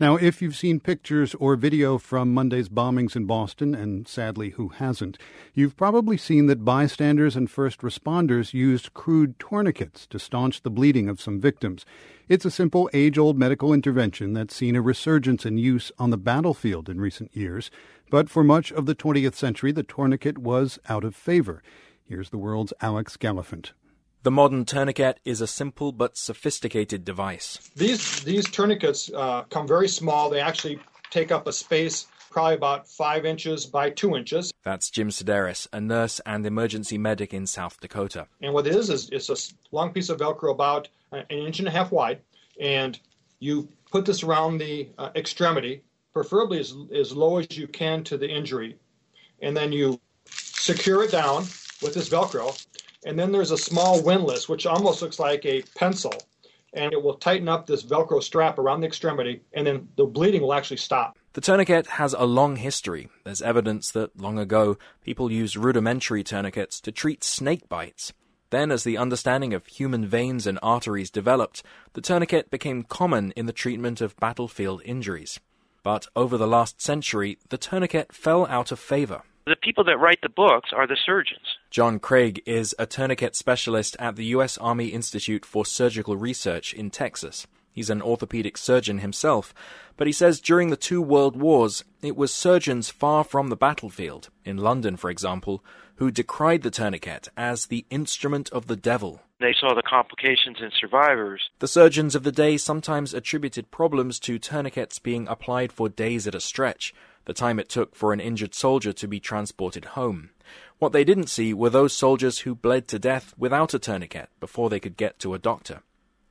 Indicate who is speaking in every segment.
Speaker 1: Now, if you've seen pictures or video from Monday's bombings in Boston, and sadly, who hasn't, you've probably seen that bystanders and first responders used crude tourniquets to staunch the bleeding of some victims. It's a simple, age old medical intervention that's seen a resurgence in use on the battlefield in recent years, but for much of the 20th century, the tourniquet was out of favor. Here's the world's Alex Gallafent.
Speaker 2: The modern tourniquet is a simple but sophisticated device.
Speaker 3: These these tourniquets uh, come very small. They actually take up a space probably about five inches by two inches.
Speaker 2: That's Jim Sedaris, a nurse and emergency medic in South Dakota.
Speaker 3: And what it is is it's a long piece of Velcro about an inch and a half wide, and you put this around the uh, extremity, preferably as, as low as you can to the injury, and then you secure it down with this Velcro and then there's a small windlass, which almost looks like a pencil. And it will tighten up this Velcro strap around the extremity, and then the bleeding will actually stop.
Speaker 2: The tourniquet has a long history. There's evidence that long ago, people used rudimentary tourniquets to treat snake bites. Then, as the understanding of human veins and arteries developed, the tourniquet became common in the treatment of battlefield injuries. But over the last century, the tourniquet fell out of favor.
Speaker 4: The people that write the books are the surgeons.
Speaker 2: John Kragh is a tourniquet specialist at the U.S. Army Institute for Surgical Research in Texas. He's an orthopedic surgeon himself, but he says during the two world wars, it was surgeons far from the battlefield, in London, for example, who decried the tourniquet as the instrument of the devil.
Speaker 4: They saw the complications in survivors.
Speaker 2: The surgeons of the day sometimes attributed problems to tourniquets being applied for days at a stretch, the time it took for an injured soldier to be transported home. What they didn't see were those soldiers who bled to death without a tourniquet before they could get to a doctor.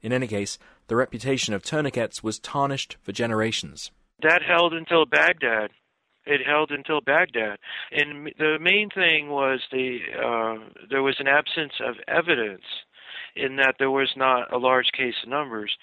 Speaker 2: In any case, the reputation of tourniquets was tarnished for generations.
Speaker 4: That held until Baghdad. It held until Baghdad, and the main thing was the uh, there was an absence of evidence in that there was not a large case of numbers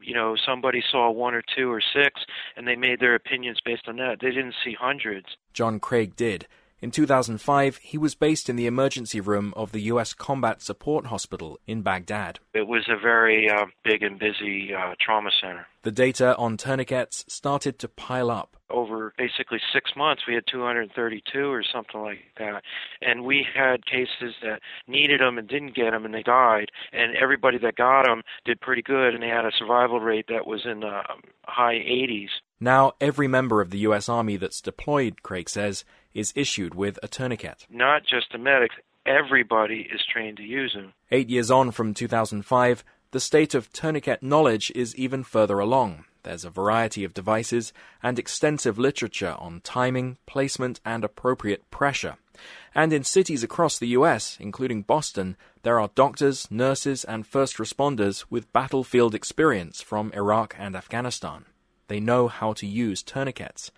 Speaker 4: you know somebody saw one or two or six and they made their opinions based on that they didn't see hundreds
Speaker 2: john kragh did in 2005, he was based in the emergency room of the U.S. Combat Support Hospital in Baghdad.
Speaker 4: It was a very uh, big and busy uh, trauma center.
Speaker 2: The data on tourniquets started to pile up.
Speaker 4: Over basically six months, we had 232 or something like that. And we had cases that needed them and didn't get them and they died. And everybody that got them did pretty good and they had a survival rate that was in the um, high 80s.
Speaker 2: Now, every member of the U.S. Army that's deployed, Kragh says, is issued with a tourniquet.
Speaker 4: Not just the medics, everybody is trained to use them.
Speaker 2: Eight years on from 2005, the state of tourniquet knowledge is even further along. There's a variety of devices and extensive literature on timing, placement, and appropriate pressure. And in cities across the US, including Boston, there are doctors, nurses, and first responders with battlefield experience from Iraq and Afghanistan. They know how to use tourniquets.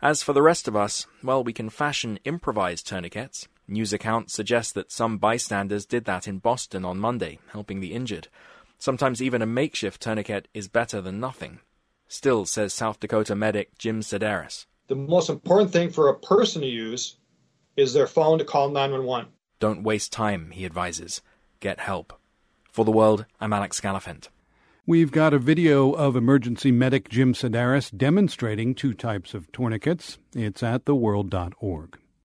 Speaker 2: As for the rest of us, well, we can fashion improvised tourniquets. News accounts suggest that some bystanders did that in Boston on Monday, helping the injured. Sometimes even a makeshift tourniquet is better than nothing. Still, says South Dakota medic Jim Sedaris.
Speaker 3: The most important thing for a person to use is their phone to call 911.
Speaker 2: Don't waste time, he advises. Get help. For the world, I'm Alex Gallafent.
Speaker 1: We've got a video of emergency medic Jim Sedaris demonstrating two types of tourniquets. It's at theworld.org.